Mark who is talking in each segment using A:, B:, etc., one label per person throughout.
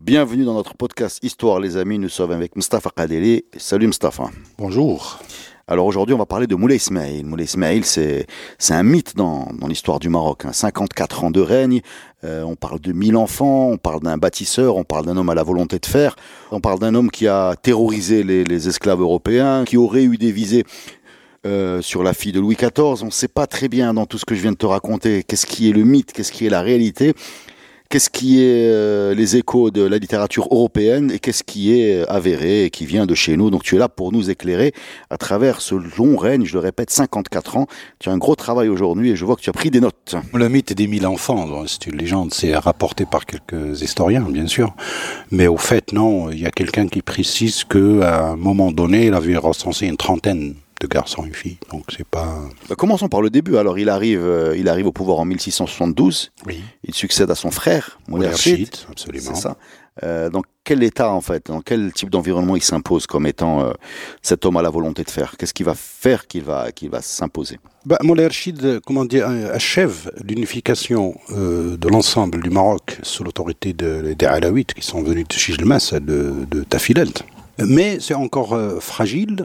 A: Bienvenue dans notre podcast Histoire les amis, nous sommes avec Mustafa Kadeli. Salut Mustafa.
B: Bonjour.
A: Alors aujourd'hui on va parler de Moulay Ismail. Moulay Ismail c'est, un mythe dans, dans l'histoire du Maroc. Hein. 54 ans de règne, euh, on parle de 1000 enfants, on parle d'un bâtisseur, on parle d'un homme à la volonté de faire, on parle d'un homme qui a terrorisé les, les esclaves européens, qui aurait eu des visées euh, sur la fille de Louis XIV. On ne sait pas très bien dans tout ce que je viens de te raconter qu'est-ce qui est le mythe, qu'est-ce qui est la réalité, qu'est-ce qui est euh, les échos de la littérature européenne et qu'est-ce qui est avéré et qui vient de chez nous? Donc tu es là pour nous éclairer à travers ce long règne, je le répète, 54 ans. Tu as un gros travail aujourd'hui et je vois que tu as pris des notes.
B: Le mythe des mille enfants, c'est une légende, c'est rapporté par quelques historiens, bien sûr. Mais au fait, non, il y a quelqu'un qui précise qu'à un moment donné, il avait recensé une trentaine de garçons et filles. Donc c'est pas.
A: Bah, commençons par le début. Alors il arrive, euh, il arrive au pouvoir en 1672.
B: Oui.
A: Il succède à son frère, Rachid.
B: absolument.
A: C'est ça. Euh, dans quel état en fait, dans quel type d'environnement il s'impose comme étant euh, cet homme à la volonté de faire? Qu'est-ce qu'il va faire qu'il va, qu'il va s'imposer?
B: Bah, euh, comment dire, achève l'unification euh, de l'ensemble du Maroc sous l'autorité de- des Alaouites qui sont venus de Chijlmas, de, de Tafilalt. Mais c'est encore fragile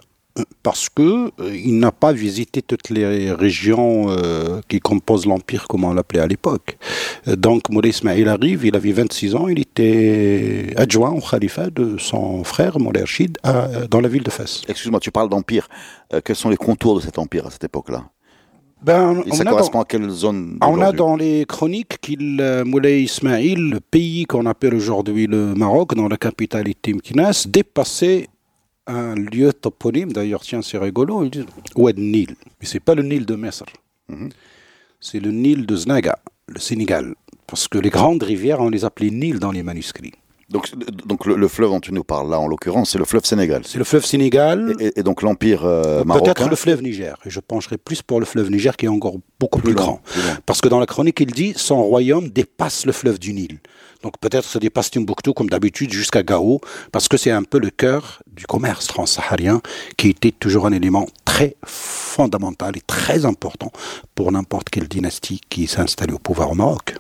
B: parce que euh, il n'a pas visité toutes les régions euh, qui composent l'empire, comme on l'appelait à l'époque. Euh, Donc Moulay Ismail arrive, il avait 26 ans, il était adjoint au khalifa de son frère Moulay Rachid dans la ville de Fès.
A: Excuse-moi, tu parles d'empire. Euh, quels sont les contours de cet empire à cette époque-là?
B: Ben,
A: Et
B: on
A: ça
B: a dans-
A: à quelle zone
B: On a dans les chroniques qu'il, euh, Moulay Ismail, le pays qu'on appelle aujourd'hui le Maroc, dans la capitale Timkinas, dépassait un lieu toponyme, d'ailleurs, tiens, c'est rigolo, ils disent Oued Nil. Mais c'est pas le Nil de Mesr.
A: Mhm.
B: C'est le Nil de Znaga, le Sénégal. Parce que les grandes rivières, on les appelait Nil dans les manuscrits.
A: Donc, donc le, le fleuve dont tu nous parles là, en l'occurrence, c'est le fleuve Sénégal.
B: C'est le fleuve Sénégal,
A: Et, et- et donc l'empire euh, marocain.
B: peut-être le fleuve Niger. Et je pencherai plus pour le fleuve Niger qui est encore beaucoup plus,
A: long,
B: grand.
A: plus.
B: Parce que dans la chronique, il dit son royaume dépasse le fleuve du Nil. Donc peut-être ça dépasse Timbuktu comme d'habitude jusqu'à Gao, parce que c'est un peu le cœur du commerce transsaharien qui était toujours un élément très fondamental et très important pour n'importe quelle dynastie qui s'installe au pouvoir au Maroc.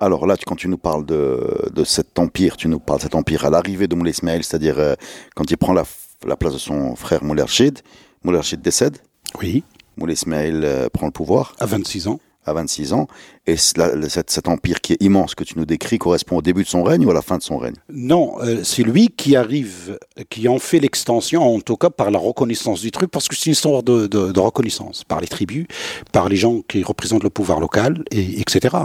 A: Alors là, quand tu nous parles de, de cet empire, tu nous parles de cet empire à l'arrivée de Moulay Ismail, c'est-à-dire euh, quand il prend la, la place de son frère Moulay Rachid, Moulay Rachid décède,
B: Oui,
A: Moulay Ismail euh, prend le pouvoir
B: à 26 ans.
A: à 26 ans, et cet, empire qui est immense que tu nous décris correspond au début de son règne ou à la fin de son règne?
B: Non, euh, c'est lui qui arrive, qui en fait l'extension, en tout cas par la reconnaissance du truc, parce que c'est une histoire de, reconnaissance par les tribus, par les gens qui représentent le pouvoir local, et, etc.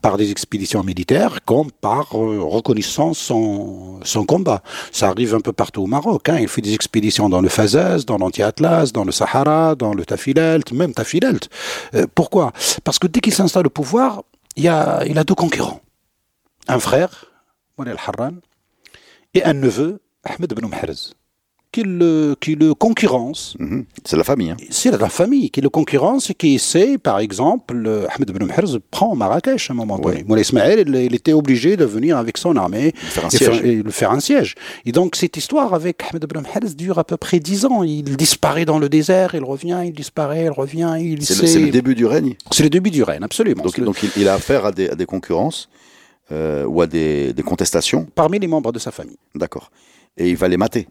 B: Par des expéditions militaires, comme par euh, reconnaissance son, combat. Ça arrive un peu partout au Maroc. Hein. Il fait des expéditions dans le Fazaz, dans l'Anti-Atlas, dans le Sahara, dans le Tafilalt, même Tafilalt. Euh, pourquoi? Parce que dès qu'il s'installe au pouvoir, il, y a, il a deux concurrents. Un frère, Moulay al-Harran, et un neveu, Ahmed Ben Mhrez, qui le, qui le concurrence.
A: Mhm. C'est la famille. Hein.
B: C'est la famille qui le concurrence et qui essaie, par exemple, euh, Ahmed Ben Mhrez prend Marrakech à un moment donné.
A: Ouais.
B: Moulay Ismaël, il, il était obligé de venir avec son armée
A: Faire
B: et faire, et faire un siège. Et donc cette histoire avec Ahmed Ben Mhrez dure à peu près dix ans. Il disparaît dans le désert, il revient, il disparaît, il revient, il
A: C'est le, c'est le début du règne.
B: C'est le début du règne, absolument.
A: Donc,
B: le-
A: il, il a affaire à des, à des concurrences euh, ou à des, des contestations.
B: parmi les membres de sa famille.
A: D'accord. Et il va les mater.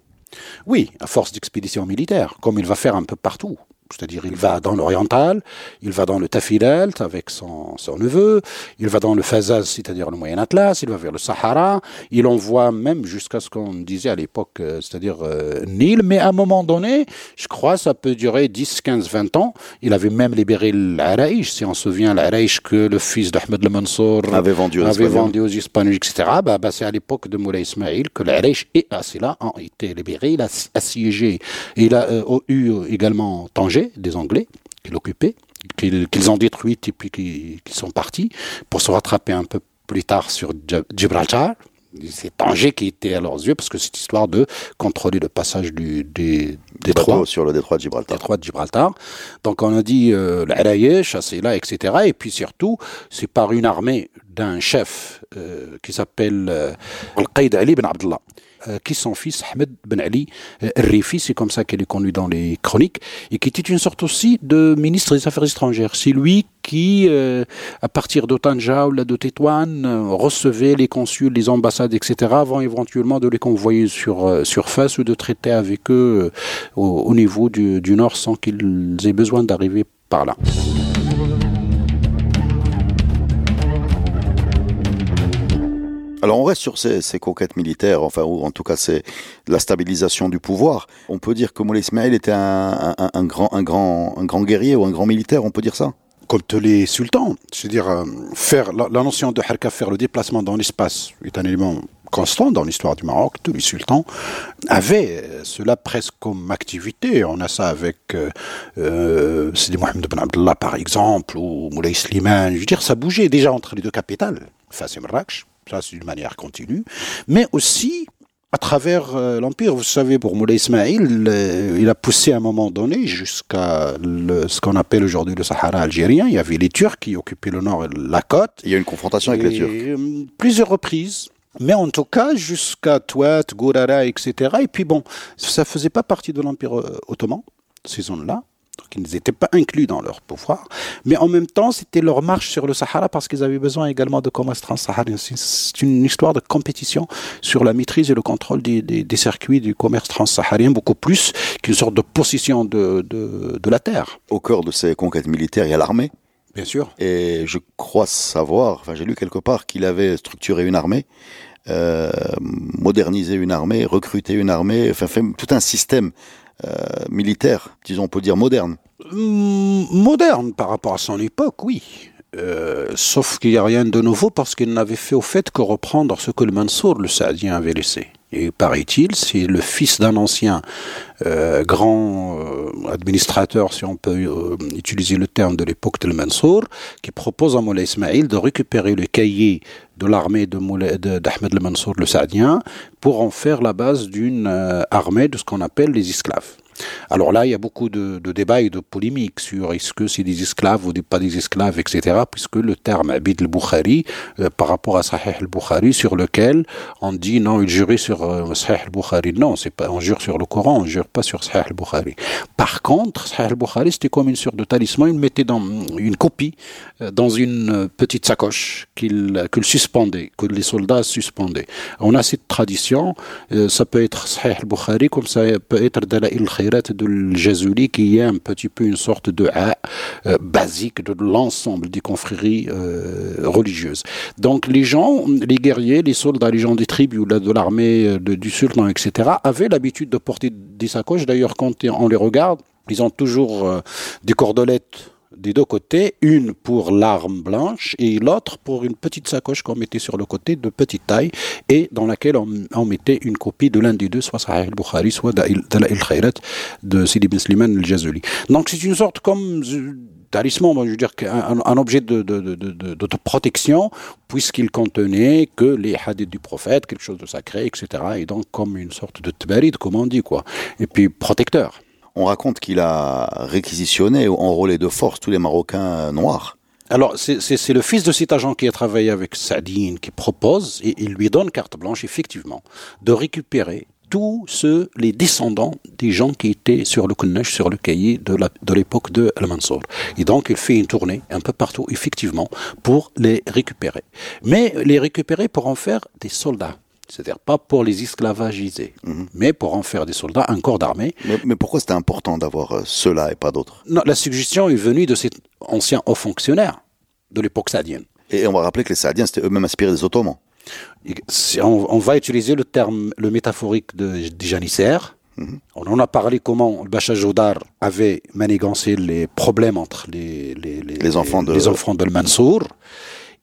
B: Oui, à force d'expéditions militaires, comme il va faire un peu partout. C'est-à-dire, il va dans l'oriental, il va dans le Tafilalt avec son, son neveu, il va dans le Fazaz, c'est-à-dire le Moyen Atlas, il va vers le Sahara, il envoie même jusqu'à ce qu'on disait à l'époque, euh, c'est-à-dire euh, Nil, mais à un moment donné, je crois, ça peut durer 10, 15, 20 ans. Il avait même libéré l'Araïch, si on se souvient, l'Araïch que le fils d'Ahmed le Mansour
A: Avait vendu aux
B: avait
A: Espagnols.
B: vendu aux etc. Bah, bah, c'est à l'époque de Moulay Ismail que l'Araïch et Asila ont été libérés. Il a assiégé. Il a euh, eu également Tanger, des Anglais, qui l'occupaient, qu'ils qu'ils ont détruite et puis qui, qui sont partis pour se rattraper un peu plus tard sur Gibraltar. C'est Tanger qui était à leurs yeux, parce que c'est histoire de contrôler le passage du, des
A: détroit sur le détroit de Gibraltar.
B: Détroit de Gibraltar. Donc on a dit euh, l'Arayesh, c'est là, etc. Et puis surtout, c'est par une armée d'un chef euh, qui s'appelle euh, Al-Qaïd Ali Ben Abdullah. Euh, qui son fils Ahmed Ben Ali euh, Rifi, c'est comme ça qu'elle est connue dans les chroniques, et qui était une sorte aussi de ministre des Affaires étrangères. C'est lui qui, euh, à partir d'Otanja ou de Tétouan, recevait les consuls, les ambassades, etc., avant éventuellement de les convoyer sur surface ou de traiter avec eux au, niveau du Nord sans qu'ils aient besoin d'arriver par là.
A: Alors on reste sur ces, conquêtes militaires, enfin ou en tout cas c'est la stabilisation du pouvoir. On peut dire que Moulay Ismail était un, grand, guerrier ou un grand militaire, on peut dire ça?
B: Comme tous les sultans, c'est-à-dire euh, faire la, notion de harka, faire le déplacement dans l'espace, est un élément constant dans l'histoire du Maroc. Tous les sultans avaient cela presque comme activité. On a ça avec euh, euh Sidi Mohamed Ben Abdallah par exemple, ou Moulay Slimane. Je veux dire, ça bougeait déjà entre les deux capitales, face à Marrakech ça c'est d'une manière continue, mais aussi à travers euh, l'Empire. Vous savez, pour Moulay Ismail, il a poussé à un moment donné jusqu'à ce qu'on appelle aujourd'hui le Sahara algérien. Il y avait les Turcs qui occupaient le nord et la côte.
A: Il y a une confrontation avec les Turcs.
B: Euh, plusieurs reprises. Mais en tout cas, jusqu'à Touat, Gourara, etc. Et puis bon, ça faisait pas partie de l'Empire euh, ottoman, ces zones-là qui n'étaient pas inclus dans leur pouvoir, mais en même temps, c'était leur marche sur le Sahara parce qu'ils avaient besoin également de commerce transsaharien. C'est une histoire de compétition sur la maîtrise et le contrôle des, des, circuits du commerce transsaharien, beaucoup plus qu'une sorte de possession de, de, de la terre.
A: Au cœur de ces conquêtes militaires, il y a l'armée.
B: Bien sûr.
A: Et je crois savoir, enfin j'ai lu quelque part qu'il avait structuré une armée, euh, modernisé une armée, recruté une armée, enfin fait tout un système militaire, disons, on peut dire moderne.
B: Hmm, moderne par rapport à son époque, oui. Euh, sauf qu'il n'y a rien de nouveau parce qu'il n'avait fait au fait que reprendre ce que le Mansour, le Saadien, avait laissé. Et paraît-il, c'est le fils d'un ancien euh, grand administrateur, si on peut utiliser le terme de l'époque de Mansour, qui propose à Moulay Ismail de récupérer le cahier de l'armée d'Ahmed de, Mansour le Saadien pour en faire la base d'une armée de ce qu'on appelle les esclaves. Alors là, il y a beaucoup de, débats et de polémiques sur est-ce que c'est des esclaves ou pas des esclaves, etc. Puisque le terme Abid al-Bukhari, euh, par rapport à Sahih al-Bukhari, sur lequel on dit non, il jurait sur euh, Sahih al-Bukhari. Non, c'est pas, on jure sur le Coran, on jure pas sur Sahih al-Bukhari. Par contre, Sahih al-Bukhari, c'était comme une sorte de talisman. Il mettait dans une copie euh, dans une petite sacoche qu'il suspendait, que les soldats suspendaient. On a cette tradition. ça peut être Sahih al-Bukhari, comme ça peut être Dala'il de Jazouli qui est un petit peu une sorte de euh, basique de l'ensemble des confréries euh, religieuses. Donc les gens, les guerriers, les soldats, les gens des tribus de l'armée euh, du sultan, etc., avaient l'habitude de porter des sacoches. D'ailleurs, quand on les regarde, ils ont toujours des cordelettes des deux côtés, une pour l'arme blanche et l'autre pour une petite sacoche qu'on mettait sur le côté de petite taille et dans laquelle on, mettait une copie de l'un des deux, soit Sahih al-Bukhari, soit Dala'il Khayrat de Sidi bin Sliman al-Jazuli. Donc c'est une sorte comme talisman, je veux dire un, objet de, de, protection puisqu'il contenait que les hadiths du prophète, quelque chose de sacré, etc. Et donc comme une sorte de tbarid, comme on dit, quoi. Et puis protecteur
A: on raconte qu'il a réquisitionné ou enrôlé de force tous les Marocains noirs.
B: Alors, c'est le fils de cet agent qui a travaillé avec Sadine qui propose, et il lui donne carte blanche, effectivement, de récupérer tous ceux, les descendants des gens qui étaient sur le Kunnesh, sur le cahier de l'époque de Al-Mansour. Et donc, il fait une tournée un peu partout, effectivement, pour les récupérer. Mais les récupérer pour en faire des soldats. C'est-à-dire pas pour les esclavagiser, mhm. mais pour en faire des soldats, un corps d'armée.
A: Mais, pourquoi c'était important d'avoir euh, cela et pas d'autres?
B: Non, la suggestion est venue de ces anciens hauts fonctionnaires de l'époque saadienne.
A: Et on va rappeler que les saadiens, c'était eux-mêmes inspirés des Ottomans.
B: On, va utiliser le terme, le métaphorique de, des janissaires. Mhm. On en a parlé comment le Bacha Jodar avait manigancé les problèmes entre les, les, enfants de, les enfants de Mansour.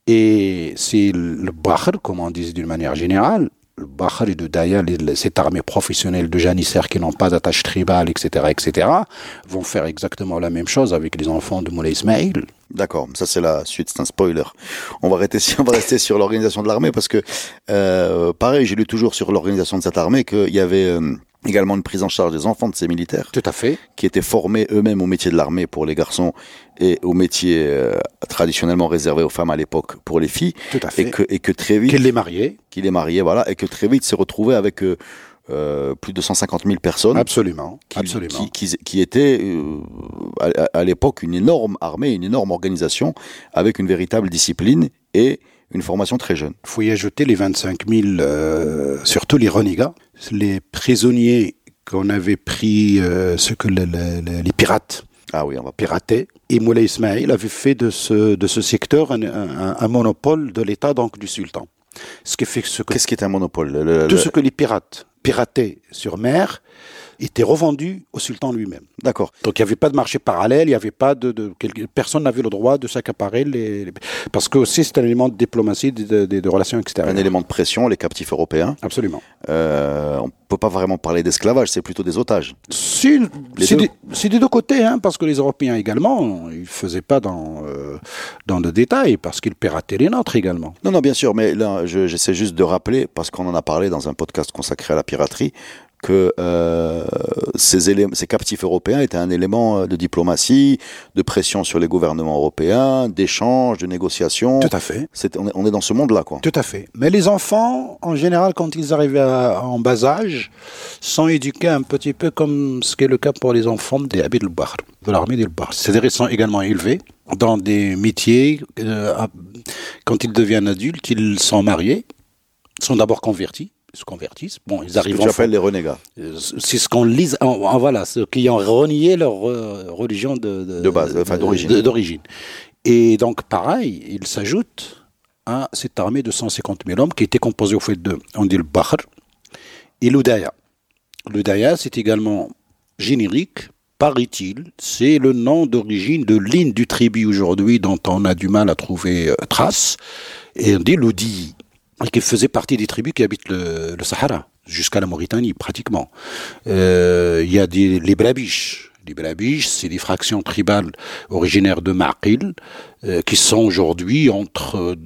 B: Et c'est le Bahr, comme on dit d'une manière générale, le Bahr et de Daya, cette armée professionnelle de janissaires qui n'ont pas d'attache tribale, etc., etc., vont faire exactement la même chose avec les enfants de Moulay Ismail.
A: D'accord, ça c'est la suite, c'est un spoiler. On va rester, on va rester sur l'organisation de l'armée parce que, euh, pareil, j'ai lu toujours sur l'organisation de cette armée qu'il y avait euh, également une prise en charge des enfants de ces militaires.
B: Tout à fait.
A: Qui étaient formés eux-mêmes au métier de l'armée pour les garçons et au métier euh, traditionnellement réservé aux femmes à l'époque pour les filles.
B: Tout à fait.
A: Et que, et que très vite.
B: Qu'il les mariait.
A: Qu'il les mariait, voilà. Et que très vite s'est retrouvé avec euh, plus de 150 000 personnes.
B: Absolument.
A: Qui,
B: absolument.
A: Qui, qui, qui étaient euh, à, à l'époque une énorme armée, une énorme organisation avec une véritable discipline et une formation très jeune.
B: Il faut y ajouter les 25 000, euh, surtout les renégats, les prisonniers qu'on avait pris, euh, ce que le, le, les pirates
A: ah oui, on va
B: pirater. Et Moulay Ismail avait fait de ce, de ce secteur un, un, un monopole de l'État, donc du sultan.
A: Ce qui fait ce que... Qu'est-ce qui est un monopole?
B: Le, Tout ce que les pirates pirataient sur mer, était revendu au sultan lui-même.
A: D'accord.
B: Donc il n'y avait pas de marché parallèle, il n'y avait pas de, de, personne n'avait le droit de s'accaparer les, les, parce que aussi c'est un élément de diplomatie, de, de, de, relations extérieures.
A: Un élément de pression, les captifs européens.
B: Absolument.
A: Euh, on peut pas vraiment parler d'esclavage, c'est plutôt des otages.
B: C'est des, des deux côtés, hein, parce que les Européens également, ils faisaient pas dans euh, dans le détail, parce qu'ils pirataient les nôtres également.
A: Non, non, bien sûr, mais là, j'essaie juste de rappeler, parce qu'on en a parlé dans un podcast consacré à la piraterie, que euh, ces, éléments, ces captifs européens étaient un élément euh, de diplomatie, de pression sur les gouvernements européens, d'échange, de négociation.
B: Tout à fait.
A: On, est, on, est, dans ce monde-là, quoi.
B: Tout à fait. Mais les enfants, en général, quand ils arrivent à, en bas âge, sont éduqués un petit peu comme ce qui est le cas pour les enfants des al-Bahr, de l'armée del-Bahr. C'est-à-dire ils sont également élevés dans des métiers. Euh, quand ils deviennent adultes, ils sont mariés, sont d'abord convertis se convertissent. Bon, ils arrivent.
A: Ce que tu appelles les renégats.
B: C'est ce qu'on lit. En, en, voilà, ceux qui ont renié leur euh, religion de,
A: de, de base, enfin d'origine.
B: D'origine. Et donc, pareil, il s'ajoute à cette armée de 150 000 hommes qui était composée au fait de, on dit le Bahr et l'Udaya. L'Udaya, c'est également générique, paraît-il, c'est le nom d'origine de l'île du tribu aujourd'hui dont on a du mal à trouver euh, trace. Et on dit l'Oudi et qui faisait partie des tribus qui habitent le, Sahara, jusqu'à la Mauritanie pratiquement. Euh, il y a des, les Blabiches. Les Blabiches, c'est des fractions tribales originaires de Maqil, euh, qui sont aujourd'hui entre,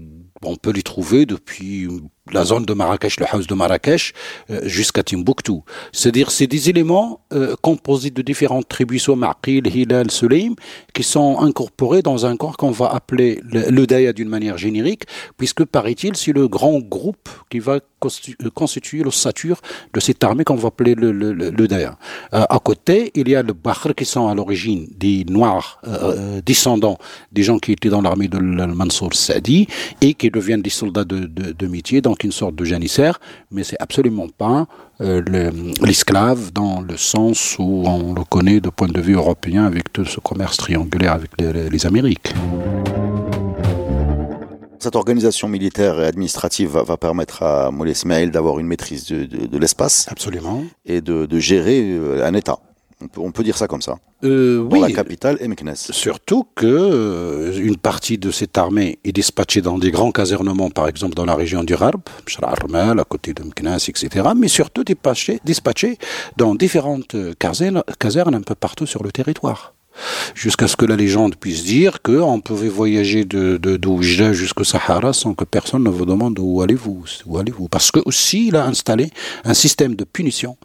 B: on peut les trouver depuis la zone de Marrakech, le house de Marrakech, euh, jusqu'à Timbuktu. C'est-à-dire, c'est des éléments euh, composés de différentes tribus, soit Maqil, Hilal, Sulaim, qui sont incorporés dans un corps qu'on va appeler le, le Daya d'une manière générique, puisque, paraît-il, c'est le grand groupe qui va euh, constituer l'ossature de cette armée qu'on va appeler le, le, Daya. À côté, il y a le Bahr qui sont à l'origine des Noirs descendants des gens qui étaient dans l'armée de Mansour Sadi et qui deviennent des soldats de, de, de métier, donc une sorte de janissaire, mais c'est absolument pas euh, l'esclave dans le sens où on le connaît de point de vue européen avec tout ce commerce triangulaire avec les, les Amériques.
A: Cette organisation militaire et administrative va, va permettre à Moulay Ismail d'avoir une maîtrise de, de, de l'espace.
B: Absolument.
A: Et de, de gérer euh, un État. On peut, on peut, dire ça comme ça.
B: Euh,
A: Dans
B: oui,
A: la capitale et Meknes.
B: Surtout que euh, une partie de cette armée est dispatchée dans des grands casernements, par exemple dans la région du Rarb, à côté de Meknes, etc. Mais surtout dispatchée, dispatchée dans différentes casernes, casernes un peu partout sur le territoire jusqu'à ce que la légende puisse dire qu'on pouvait voyager de, jusqu'au Sahara sans que personne ne vous demande où allez-vous, où allez-vous. Parce que aussi, il a installé un système de punition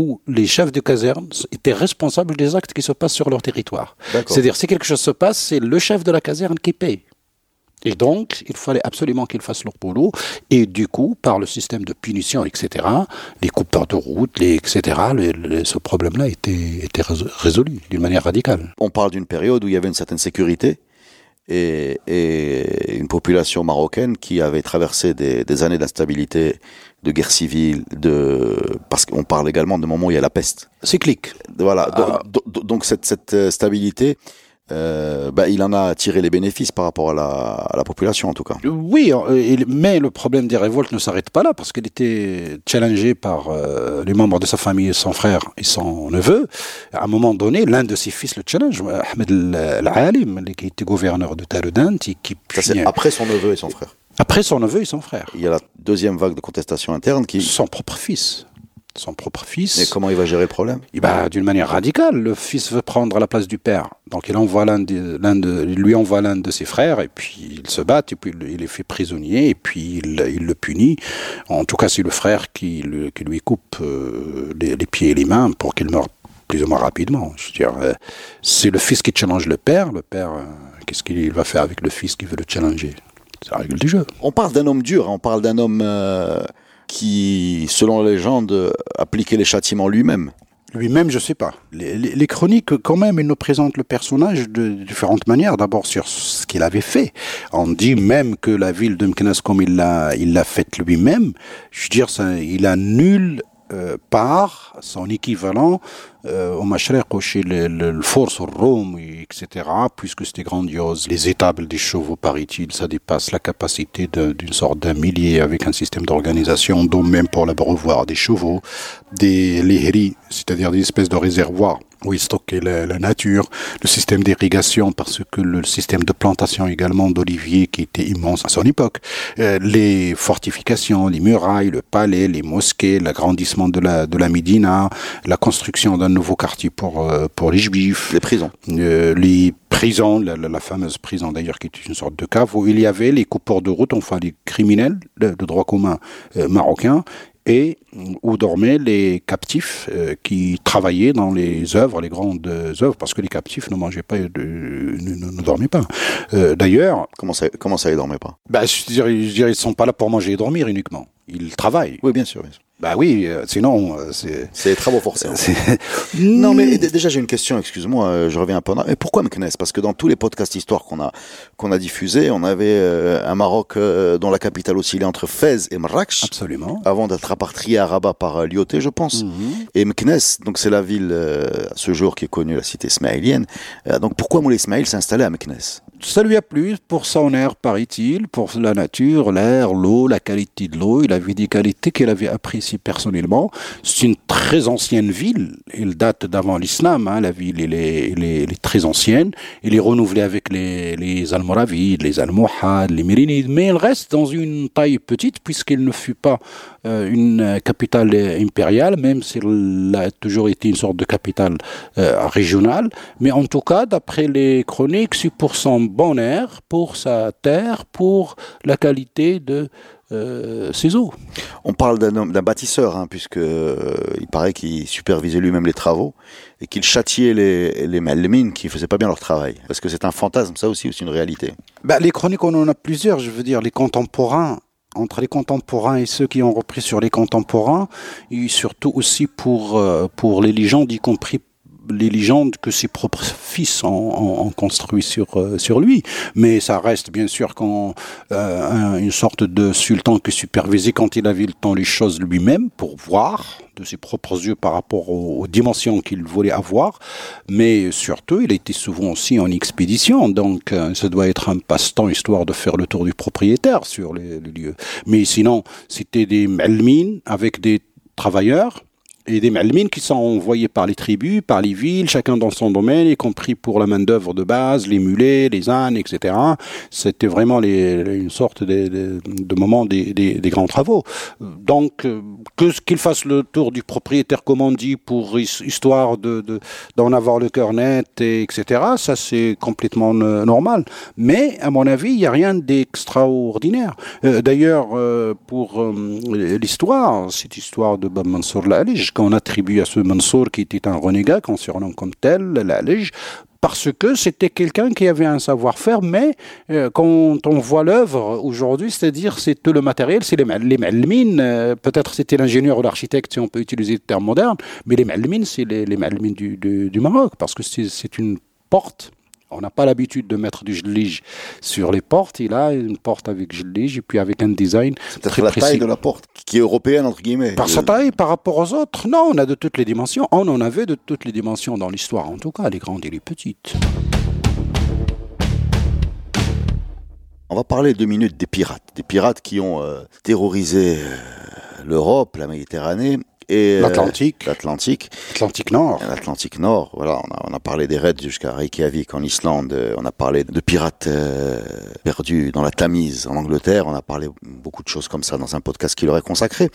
B: où les chefs de caserne étaient responsables des actes qui se passent sur leur territoire. C'est-à-dire, si quelque chose se passe, c'est le chef de la caserne qui paye. Et donc, il fallait absolument qu'ils fassent leur boulot. Et du coup, par le système de punition, etc., les coupeurs de route, les, etc., ce problème-là était, était résolu d'une manière radicale.
A: On parle d'une période où il y avait une certaine sécurité et, et une population marocaine qui avait traversé des, des années d'instabilité, de guerre civile, de parce qu'on parle également de moments où il y a la peste.
B: Cyclique.
A: Voilà. Ah. Donc, donc cette, cette stabilité euh, bah, il en a tiré les bénéfices par rapport à la, à la population en tout cas.
B: Oui, mais le problème des révoltes ne s'arrête pas là parce qu'il était challengé par euh, les membres de sa famille, son frère et son neveu. À un moment donné, l'un de ses fils le challenge, Ahmed Al-Alim, qui était gouverneur de Taroudant, qui
A: puis... après son neveu et son frère.
B: Après son neveu et son frère.
A: Il y a la deuxième vague de contestation interne qui.
B: Son propre fils. son propre fils.
A: Et comment il va gérer le problème?
B: Ben, D'une manière radicale. Le fils veut prendre la place du père. Donc il envoie l'un de, lui envoie l'un de ses frères, et puis il se bat, et puis il est fait prisonnier, et puis il, il le punit. En tout cas, c'est le frère qui, le, qui lui coupe euh, les, les, pieds et les mains pour qu'il meure plus ou moins rapidement. Je veux dire, euh, c'est le fils qui challenge le père. Le père, euh, qu'est-ce qu'il va faire avec le fils qui veut le challenger? La règle du jeu.
A: On parle d'un homme dur, hein. on parle d'un homme euh, qui, selon la légende, appliquait les châtiments lui-même.
B: Lui-même, je sais pas. Les, les, les, chroniques, quand même, ils nous présentent le personnage de différentes manières. D'abord sur ce qu'il avait fait. On dit même que la ville de Mknes, comme il l'a, il l'a faite lui-même, je veux dire, ça, il a nul euh, part son équivalent au Mashreq, chez le, le, le Force, au Rome, etc., puisque c'était grandiose. Les étables des chevaux, paraît-il, ça dépasse la capacité d'une sorte d'un millier avec un système d'organisation, dont même pour l'abreuvoir des chevaux, des léhéries, c'est-à-dire des espèces de réservoirs où il stockait la, la nature, le système d'irrigation parce que le système de plantation également d'oliviers qui était immense à son époque, euh, les fortifications, les murailles, le palais, les mosquées, l'agrandissement de la de la Médina, la construction d'un nouveau quartier pour euh, pour les juifs,
A: les prisons,
B: euh, les prisons, la, la, la fameuse prison d'ailleurs qui était une sorte de cave où il y avait les coupeurs de route, enfin les criminels de, de droit commun euh, marocains et où dormaient les captifs euh, qui travaillaient dans les œuvres, les grandes œuvres, parce que les captifs ne mangeaient pas, de, ne, ne, ne, dormaient pas. Euh, D'ailleurs,
A: comment ça, comment ça, ils dormaient pas?
B: bah, je dirais, je dirais, ils sont pas là pour manger et dormir uniquement. Ils travaillent.
A: Oui, bien sûr. Bien sûr.
B: Bah oui, euh, sinon c'est.
A: C'est des travaux forcés. non, mais déjà j'ai une question. Excuse-moi, je reviens un peu. En... Mais pourquoi Meknes Parce que dans tous les podcasts histoire qu'on a qu'on a diffusés, on avait euh, un Maroc euh, dont la capitale oscillait entre Fès et Marrakech.
B: Absolument.
A: Avant d'être rapatrié à Rabat par euh, Lyoté, je pense. Mm -hmm. Et Meknes, donc c'est la ville à ce jour qui est connue, la cité ismaélienne. donc pourquoi Moulay Ismaïl s'est installé à Meknes
B: ça lui a plu pour son air, paraît-il, pour la nature, l'air, l'eau, la qualité de l'eau. Il avait des qualités qu'il avait appréciées personnellement. C'est une très ancienne ville. Elle date d'avant l'islam. Hein. La ville, elle est, elle, est, très ancienne. Elle est renouvelée avec les, les Almoravides, les Almohades, les Mérinides. Mais elle reste dans une taille petite puisqu'elle ne fut pas euh, une capitale impériale, même si elle a toujours été une sorte de capitale euh, régionale. Mais en tout cas, d'après les chroniques, c'est pour son bon air, pour sa terre, pour la qualité de euh, ses eaux.
A: On parle d'un homme, d'un bâtisseur, hein, puisque euh, il paraît qu'il supervisait lui-même les travaux et qu'il châtiait les les malmines qui faisaient pas bien leur travail. Est-ce que c'est un fantasme, ça aussi, ou c'est une réalité?
B: Bah, Les chroniques, on en a plusieurs. Je veux dire, les contemporains entre les contemporains et ceux qui ont repris sur les contemporains, et surtout aussi pour, euh, pour les légendes, y compris les légendes que ses propres fils ont, ont, construit sur euh, sur lui. Mais ça reste bien sûr quand euh, une sorte de sultan qui supervisait quand il avait le temps les choses lui-même pour voir de ses propres yeux par rapport aux, dimensions qu'il voulait avoir. Mais surtout, il était souvent aussi en expédition, donc euh, ça doit être un passe-temps histoire de faire le tour du propriétaire sur les, les lieux. Mais sinon, c'était des melmines avec des travailleurs et des malmines qui sont envoyés par les tribus, par les villes, chacun dans son domaine, y compris pour la main-d'œuvre de base, les mulets, les ânes, etc. C'était vraiment une sorte de, moment des, grands travaux. Donc, que qu'il fasse le tour du propriétaire, comme on dit, pour histoire de, d'en avoir le cœur net, et etc., ça c'est complètement normal. Mais, à mon avis, il n'y a rien d'extraordinaire. Euh, d'ailleurs, euh, pour euh, l'histoire, cette histoire de Bab Mansour qu'on attribue à ce Mansour qui était un renégat, qu'on surnomme comme tel, l'Alij, parce que c'était quelqu'un qui avait un savoir-faire, mais euh, quand on voit l'œuvre aujourd'hui, c'est-à-dire c'est tout le matériel, c'est les, les malmines, euh, peut-être c'était l'ingénieur ou l'architecte, si on peut utiliser le terme moderne, mais les malmines, c'est les, les malmines du, du Maroc, parce que c'est une porte on n'a pas l'habitude de mettre du gelige sur les portes. Il a une porte avec gelige et puis avec un design
A: très la précis. taille de la porte qui est européenne entre guillemets.
B: Par sa taille, par rapport aux autres, non, on a de toutes les dimensions. On en avait de toutes les dimensions dans l'histoire, en tout cas, les grandes et les petites.
A: On va parler deux minutes des pirates, des pirates qui ont euh, terrorisé euh, l'Europe, la Méditerranée et euh,
B: L'Atlantique.
A: l'Atlantique,
B: Atlantique Nord.
A: l'Atlantique Nord. Voilà, on a, on a parlé des raids jusqu'à Reykjavik en Islande. euh, On a parlé de pirates euh, perdus dans la Tamise en Angleterre. On a parlé beaucoup de choses comme ça dans un podcast qui leur est consacré.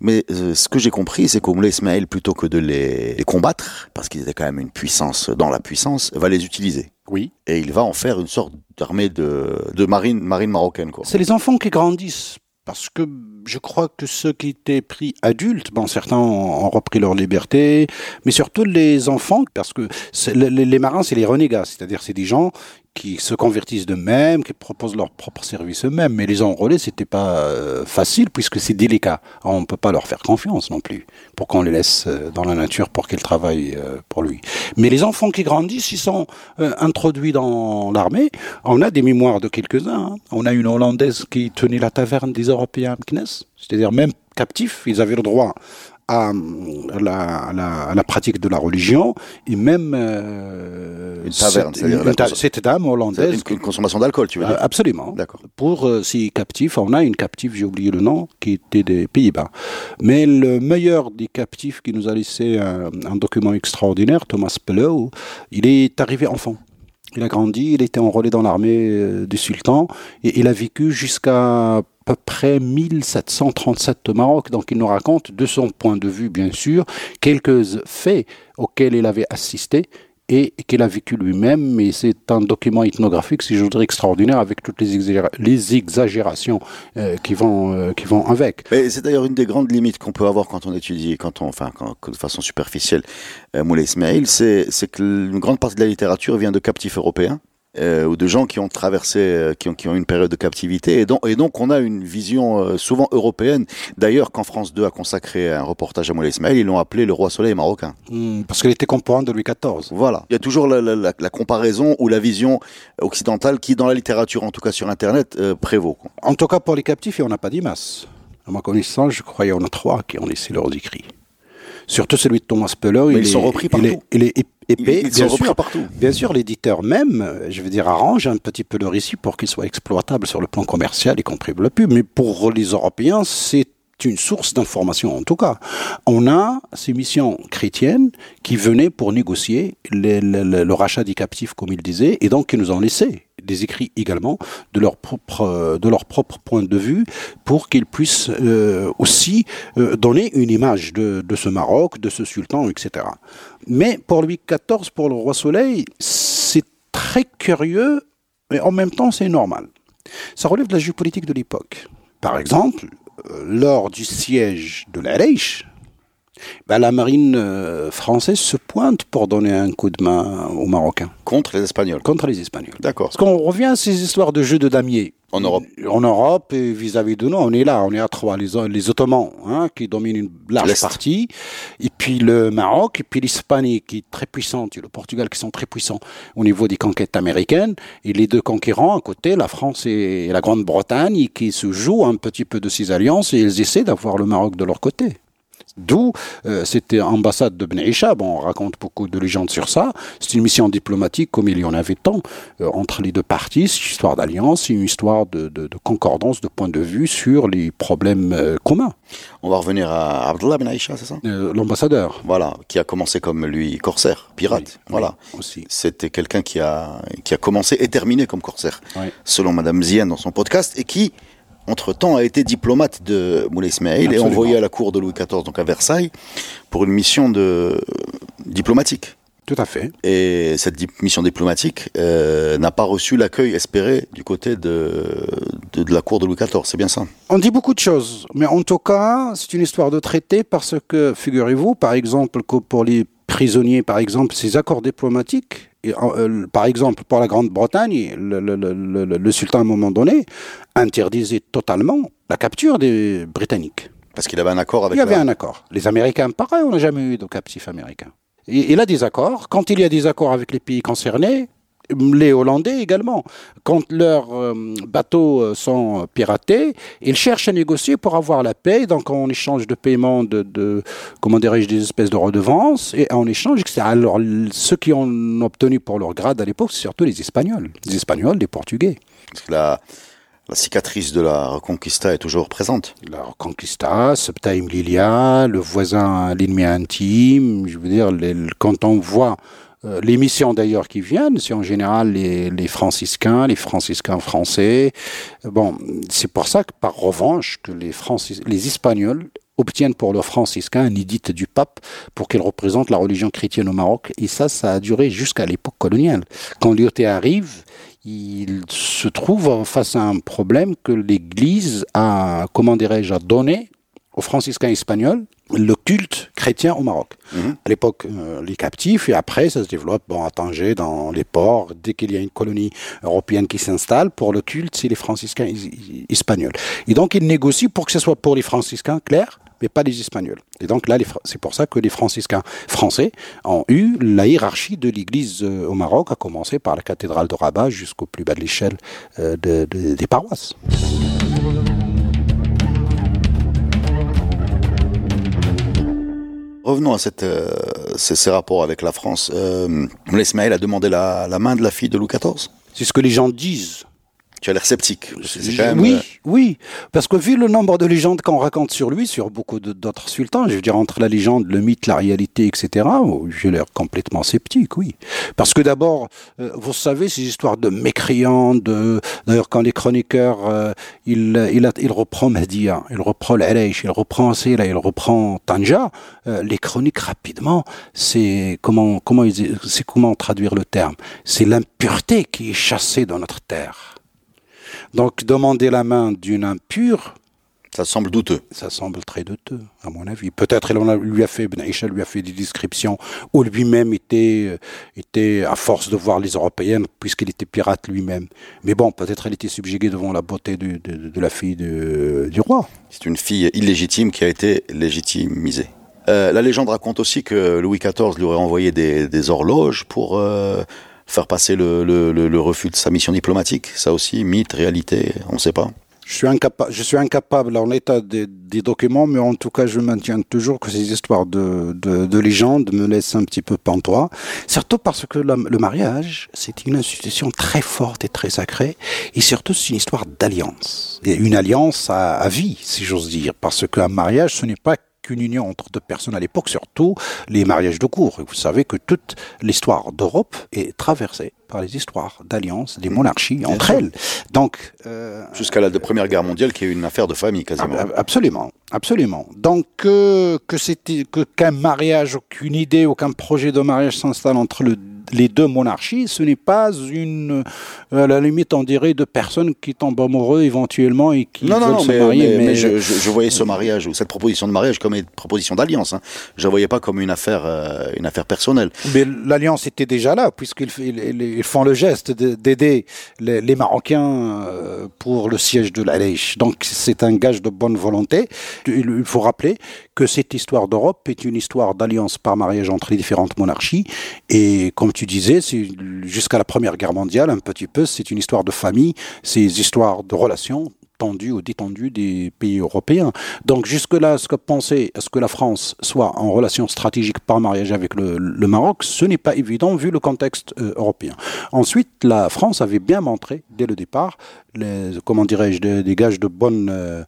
A: Mais euh, ce que j'ai compris, c'est qu'Oumle Ismail, plutôt que de les, les combattre, parce qu'ils étaient quand même une puissance dans la puissance, va les utiliser.
B: Oui.
A: Et il va en faire une sorte d'armée de, de marine, marine marocaine, quoi.
B: C'est les enfants qui grandissent. Parce que je crois que ceux qui étaient pris adultes, bon, certains ont, repris leur liberté, mais surtout les enfants, parce que les, les marins, c'est les renégats, c'est-à-dire c'est des gens qui se convertissent d'eux-mêmes, qui proposent leur propre service eux-mêmes. Mais les enrôler, c'était pas euh, facile puisque c'est délicat. On ne peut pas leur faire confiance non plus pour qu'on les laisse euh, dans la nature pour qu'ils travaillent euh, pour lui. Mais les enfants qui grandissent, ils sont introduits dans l'armée. On a des mémoires de quelques-uns. hein. On a une Hollandaise qui tenait la taverne des Européens à Meknes, c'est-à-dire même captifs, ils avaient le droit à, à la, à la- à la pratique de la religion et même euh,
A: Une taverne,
B: cette-
A: c'est-à-dire
B: ta- dame hollandaise
A: une, une consommation d'alcool, tu veux
B: euh,
A: dire
B: Absolument.
A: D'accord.
B: Pour euh, ces captifs, on a une captive, j'ai oublié le nom, qui était des Pays-Bas. Mais le meilleur des captifs qui nous a laissé un, un document extraordinaire, Thomas Pellow, il est arrivé enfant. Il a grandi, il était enrôlé dans l'armée euh, du sultan et il a vécu jusqu'à peu près 1737 au Maroc. Donc il nous raconte, de son point de vue bien sûr, quelques faits auxquels il avait assisté et qu'il a vécu lui-même, mais c'est un document ethnographique, si je voudrais, extraordinaire, avec toutes les, exagéra- les exagérations euh, qui, vont, euh, qui avec.
A: C'est d'ailleurs une des grandes limites qu'on peut avoir quand on étudie, quand on, enfin, de façon superficielle, euh, Moulay Ismail, c'est que une grande partie de la littérature vient de captifs européens. Euh, ou de gens qui ont traversé, euh, qui ont, qui ont une période de captivité, et donc, et donc on a une vision euh, souvent européenne. D'ailleurs, quand France 2 a consacré un reportage à Moulay Ismail, ils l'ont appelé le roi soleil marocain.
B: Hmm, parce qu'il était contemporain de Louis XIV.
A: Voilà. Il y a toujours la, la- la- la comparaison ou la vision occidentale qui, dans la littérature, en tout cas sur Internet, euh, prévaut. quoi.
B: En tout cas, pour les captifs, il n'y en a pas d'IMAS. À ma connaissance, je crois qu'il y en a trois qui ont laissé leurs écrits. Surtout celui de Thomas Peller.
A: Mais
B: il
A: ils
B: est-
A: sont repris
B: il est-
A: partout.
B: Il est, épais,
A: Ils, ils
B: bien
A: sont
B: sûr.
A: partout.
B: Bien sûr, l'éditeur même, euh, je veux dire, arrange un petit peu le récit pour qu'il soit exploitable sur le plan commercial, y compris la pub. Mais pour les Européens, c'est une source d'information en tout cas. On a ces missions chrétiennes qui venaient pour négocier le, rachat des captifs, comme il disait, et donc qui nous ont laissé des écrits également de leur propre, de leur propre point de vue pour qu'ils puissent euh, aussi euh, donner une image de, ce Maroc, de ce sultan, etc. Mais pour Louis XIV, pour le roi Soleil, c'est très curieux, mais en même temps c'est normal. Ça relève de la géopolitique de l'époque. Par exemple, lors du siège de la Reich, ben, la marine euh, française se pointe pour donner un coup de main aux Marocains,
A: Contre les Espagnols.
B: contre les Espagnols.
A: D'accord.
B: Parce qu'on revient à ces histoires de jeux de damier.
A: En Europe.
B: En Europe et vis-à-vis de nous, on est là, on est à trois. Les, les Ottomans, hein, qui dominent une large partie, et puis le Maroc, et puis l'Espagne, qui est très puissante, et le Portugal, qui sont très puissants au niveau des conquêtes américaines, et les deux conquérants à côté, la France et la Grande-Bretagne, qui se jouent un petit peu de ces alliances, et ils essaient d'avoir le Maroc de leur côté. D'où euh, c'était ambassade de Ben Ishab, on raconte beaucoup de légendes sur ça. C'est une mission diplomatique comme il y en avait tant euh, entre les deux parties. C'est une histoire d'alliance, une histoire de, de- de concordance de point de vue sur les problèmes euh, communs.
A: On va revenir à Abdullah Ben Aïcha, c'est ça?
B: L'ambassadeur.
A: Voilà, qui a commencé comme lui corsaire, pirate.
B: Oui,
A: voilà.
B: oui, aussi.
A: C'était quelqu'un qui a, qui a commencé et terminé comme corsaire,
B: Oui.
A: selon Madame Zien dans son podcast, et qui, entre-temps, a été diplomate de Moulay Ismail et envoyé à la cour de Louis XIV, donc à Versailles, pour une mission de diplomatique.
B: Tout à fait.
A: Et cette dip- mission diplomatique euh, n'a pas reçu l'accueil espéré du côté de, de, de la cour de Louis XIV, c'est bien ça
B: On dit beaucoup de choses, mais en tout cas, c'est une histoire de traité parce que, figurez-vous, par exemple, que pour les prisonniers, par exemple, ces accords diplomatiques, et, euh, par exemple, pour la Grande-Bretagne, le, le- le- le- le sultan, à un moment donné, interdisait totalement la capture des Britanniques.
A: Parce qu'il avait un accord avec
B: Il y avait
A: la-
B: un accord. Les Américains, pareil, on n'a jamais eu de captifs américains. Et il a des accords. Quand il y a des accords avec les pays concernés, les Hollandais également, quand leurs euh, bateaux euh, sont piratés, ils cherchent à négocier pour avoir la paix, donc en échange de paiement de, de comment dirais-je, des espèces de redevances, et en échange. Alors, ceux qui ont obtenu pour leur grade à l'époque, c'est surtout les Espagnols. Les Espagnols, les Portugais.
A: Parce que la, La cicatrice de la Reconquista est toujours présente.
B: La Reconquista, Septaim Lilia, le voisin, l'ennemi intime. Je veux dire, quand on voit euh, les missions d'ailleurs qui viennent, c'est en général les, les, franciscains, les franciscains français. Bon, c'est pour ça que par revanche que les, Francis, les Espagnols obtiennent pour leurs franciscains un édite du pape pour qu'il représente la religion chrétienne au Maroc. Et ça, ça a duré jusqu'à l'époque coloniale. Quand Lyoté arrive, il se trouve face à un problème que l'Église a, comment dirais-je, a donné aux franciscains espagnols le culte chrétien au Maroc. Mhm. À l'époque, euh, les captifs, et après, ça se développe bon, à Tanger, dans les ports, dès qu'il y a une colonie européenne qui s'installe, pour le culte, c'est les franciscains espagnols. Et donc, ils négocient pour que ce soit pour les franciscains, clair, mais pas les Espagnols. Et donc là, c'est pour ça que les franciscains français ont eu la hiérarchie de l'Église euh, au Maroc, à commencer par la cathédrale de Rabat jusqu'au plus bas de l'échelle euh, des paroisses.
A: Revenons à euh, ces, rapports avec la France. Euh, a demandé la main de la fille de Louis XIV
B: C'est ce que les gens disent.
A: Tu as l'air sceptique.
B: oui, euh, oui, parce que vu le nombre de légendes qu'on raconte sur lui, sur beaucoup d'autres sultans, je veux dire entre la légende, le mythe, la réalité, etc., oh, j'ai l'air complètement sceptique, oui. Parce que d'abord, euh, vous savez, ces histoires de mécréants, de d'ailleurs quand les chroniqueurs, euh, il, il, il reprend Mahdia, il reprend l'Aleish, il reprend Asila, il reprend Tanja, les chroniques rapidement, c'est comment comment c'est comment traduire le terme, c'est l'impureté qui est chassée dans notre terre. Donc demander la main d'une impure,
A: ça semble douteux.
B: Ça semble très douteux, à mon avis. Peut-être lui a fait, Ben lui a fait des descriptions où lui-même était, euh, était à force de voir les Européennes, puisqu'il était pirate lui-même. Mais bon, peut-être elle était subjuguée devant la beauté de, de, la fille du roi.
A: C'est une fille illégitime qui a été légitimisée. Euh, la légende raconte aussi que Louis XIV lui aurait envoyé des, des horloges pour euh, faire passer le, le, le, refus de sa mission diplomatique. Ça aussi, mythe, réalité, on ne sait pas.
B: Je suis, incapable, je suis incapable en état des, des, documents, mais en tout cas, je maintiens toujours que ces histoires de, de, de légendes me laissent un petit peu pantois. Surtout parce que le mariage, c'est une institution très forte et très sacrée. Et surtout, c'est une histoire d'alliance. Une alliance à, à vie, si j'ose dire. Parce qu'un mariage, ce n'est pas qu'une union entre deux personnes à l'époque, surtout les mariages de cour. Vous savez que toute l'histoire d'Europe est traversée par les histoires d'alliance des monarchies entre elles. Donc
A: euh, jusqu'à la Première Guerre mondiale, qui est une affaire de famille quasiment.
B: Absolument, absolument. Donc euh, que c'était que qu'un mariage, aucune idée, aucun projet de mariage s'installe entre le les deux monarchies, ce n'est pas une, à la limite, on dirait, de personnes qui tombent amoureux éventuellement et qui veulent se marier.
A: Mais, je, voyais ce mariage ou cette proposition de mariage comme une proposition d'alliance. Hein. Je ne voyais pas comme une affaire, euh, une affaire personnelle.
B: Mais l'alliance était déjà là, puisqu'ils font le geste d'aider les, Marocains euh, pour le siège de l'Aleish. Donc c'est un gage de bonne volonté. Il faut rappeler que cette histoire d'Europe est une histoire d'alliance par mariage entre les différentes monarchies. Et comme tu disais, jusqu'à la Première Guerre mondiale, un petit peu, c'est une histoire de famille, c'est une histoire de relations tendues ou détendues des pays européens. Donc jusque-là, ce que penser est-ce que la France soit en relation stratégique par mariage avec le, Maroc, ce n'est pas évident vu le contexte euh, européen. Ensuite, la France avait bien montré dès le départ, les, comment dirais-je, des, gages de bonne euh,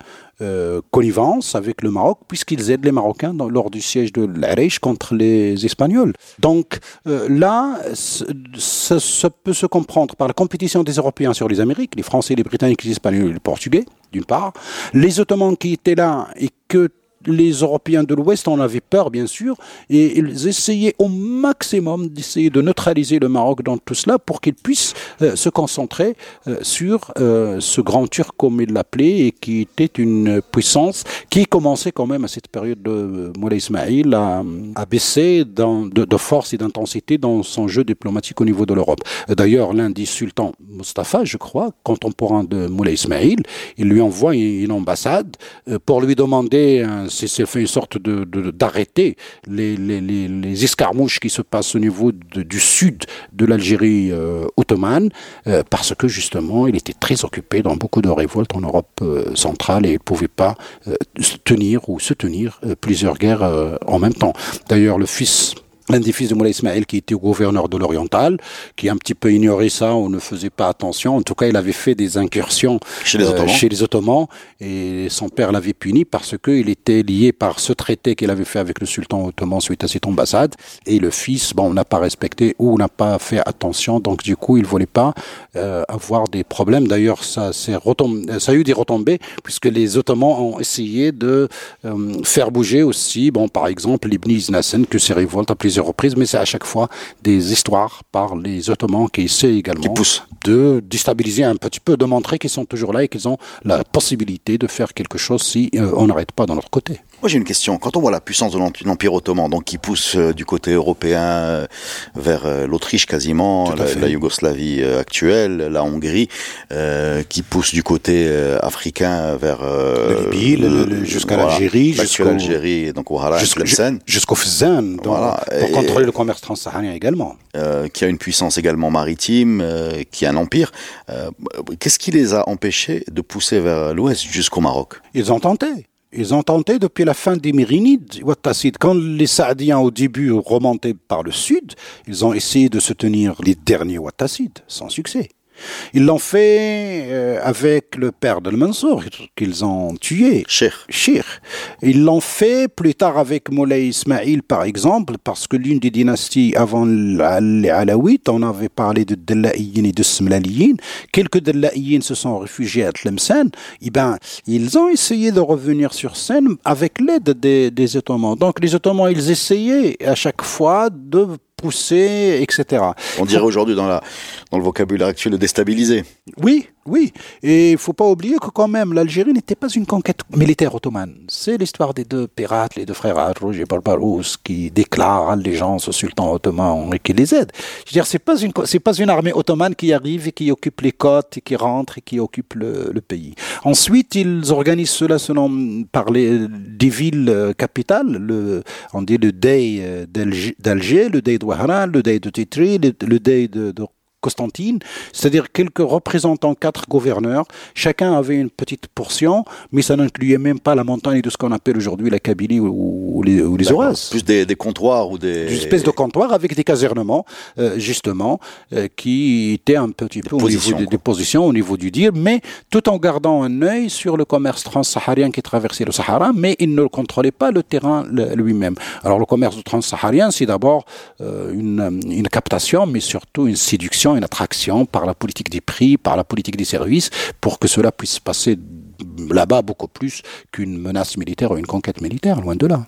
B: connivence avec le Maroc, puisqu'ils aident les Marocains lors du siège de l'Arèche contre les Espagnols. Donc euh, là, ça, peut se comprendre par la compétition des Européens sur les Amériques, les Français, les Britanniques, les Espagnols et les Portugais, d'une part, les Ottomans qui étaient là et que les Européens de l'Ouest en avaient peur, bien sûr, et ils essayaient au maximum d'essayer de neutraliser le Maroc dans tout cela pour qu'il puisse euh, se concentrer euh, sur euh, ce grand Turc, comme il l'appelait, et qui était une puissance qui commençait quand même à cette période de Moulay Ismail à, baisser de, force et d'intensité dans son jeu diplomatique au niveau de l'Europe. D'ailleurs, l'un des sultans, Mustafa, je crois, contemporain de Moulay Ismail, il lui envoie une ambassade pour lui demander un c'est fait une sorte de d'arrêter les, les, les, escarmouches qui se passent au niveau du sud de l'Algérie euh, ottomane, euh, parce que justement, il était très occupé dans beaucoup de révoltes en Europe euh, centrale et il ne pouvait pas tenir ou se tenir plusieurs guerres en même temps. D'ailleurs, le fils l'un des fils de Moulay Ismail qui était gouverneur de l'Oriental, qui un petit peu ignoré ça, on ne faisait pas attention. En tout cas, il avait fait des incursions
A: chez les Ottomans,
B: chez les Ottomans et son père l'avait puni parce qu'il était lié par ce traité qu'il avait fait avec le sultan ottoman suite à cette ambassade. Et le fils, bon, n'a pas respecté ou n'a pas fait attention, donc du coup, il voulait pas euh, avoir des problèmes. D'ailleurs, ça, ça a eu des retombées puisque les Ottomans ont essayé de euh, faire bouger aussi, bon, par exemple, l'Ibn Iznasen, que ces révoltes à plusieurs reprises, mais c'est à chaque fois des histoires par les Ottomans qui essaient également de déstabiliser un petit peu, de montrer qu'ils sont toujours là et qu'ils ont la possibilité de faire quelque chose si euh, on n'arrête pas dans leur côté.
A: Moi j'ai une question. Quand on voit la puissance de l'Empire ottoman, donc qui pousse euh, du côté européen euh, vers euh, l'Autriche quasiment, la, Yougoslavie actuelle, la Hongrie, qui pousse du côté africain vers
B: jusqu'à l'Algérie,
A: jusqu'à l'Algérie, donc voilà,
B: jusqu'au Fzan, voilà, pour contrôler le commerce transsaharien également.
A: qui a une puissance également maritime, qui a un empire. Qu'est-ce qui les a empêchés de pousser vers l'ouest jusqu'au Maroc?
B: Ils ont tenté. Ils ont tenté depuis la fin des Mérinides, quand les Saadiens au début remontaient par le sud, ils ont essayé de se tenir les derniers Wattassides, sans succès. Ils l'ont fait euh, avec le père de Mansour, qu'ils ont tué.
A: Cher.
B: Cher. Ils l'ont fait plus tard avec Moulay Ismail, par exemple, parce que l'une des dynasties avant les Alaouites, on avait parlé de Dallaïyin et de Smlaliyin. Quelques Dallaïyin se sont réfugiés à Tlemcen. Et eh ben, ils ont essayé de revenir sur scène avec l'aide des, des Ottomans. Donc les Ottomans, ils essayaient à chaque fois de pousser, etc.
A: On dirait aujourd'hui dans, la, dans le vocabulaire actuel de déstabiliser.
B: Oui, oui, et il faut pas oublier que quand même l'Algérie n'était pas une conquête militaire ottomane. C'est l'histoire des deux pirates, les deux frères Arrouj et Barbarousse, qui déclarent allégeance au sultan ottoman et qui les aident. Je veux dire, c'est pas une c'est pas une armée ottomane qui arrive et qui occupe les côtes et qui rentre et qui occupe le, pays. Ensuite, ils organisent cela selon par les des villes euh, capitales. Le, on dit le Dey euh, d'Alger, le Dey de Ouahran, le Dey de Titri, le, le Dey de, de Constantine, c'est-à-dire quelques représentants, quatre gouverneurs. Chacun avait une petite portion, mais ça n'incluait même pas la montagne de ce qu'on appelle aujourd'hui la Kabylie ou, les, ou les
A: Plus des, comptoirs ou des...
B: Des espèces de comptoirs avec des casernements, euh, justement, euh, qui étaient un petit peu au niveau des, positions, au niveau du dire, mais tout en gardant un œil sur le commerce transsaharien qui traversait le Sahara, mais ils ne contrôlaient pas le terrain lui-même. Alors le commerce transsaharien, c'est d'abord euh, une, une captation, mais surtout une séduction une attraction par la politique des prix, par la politique des services, pour que cela puisse passer là-bas beaucoup plus qu'une menace militaire ou une conquête militaire, loin de là.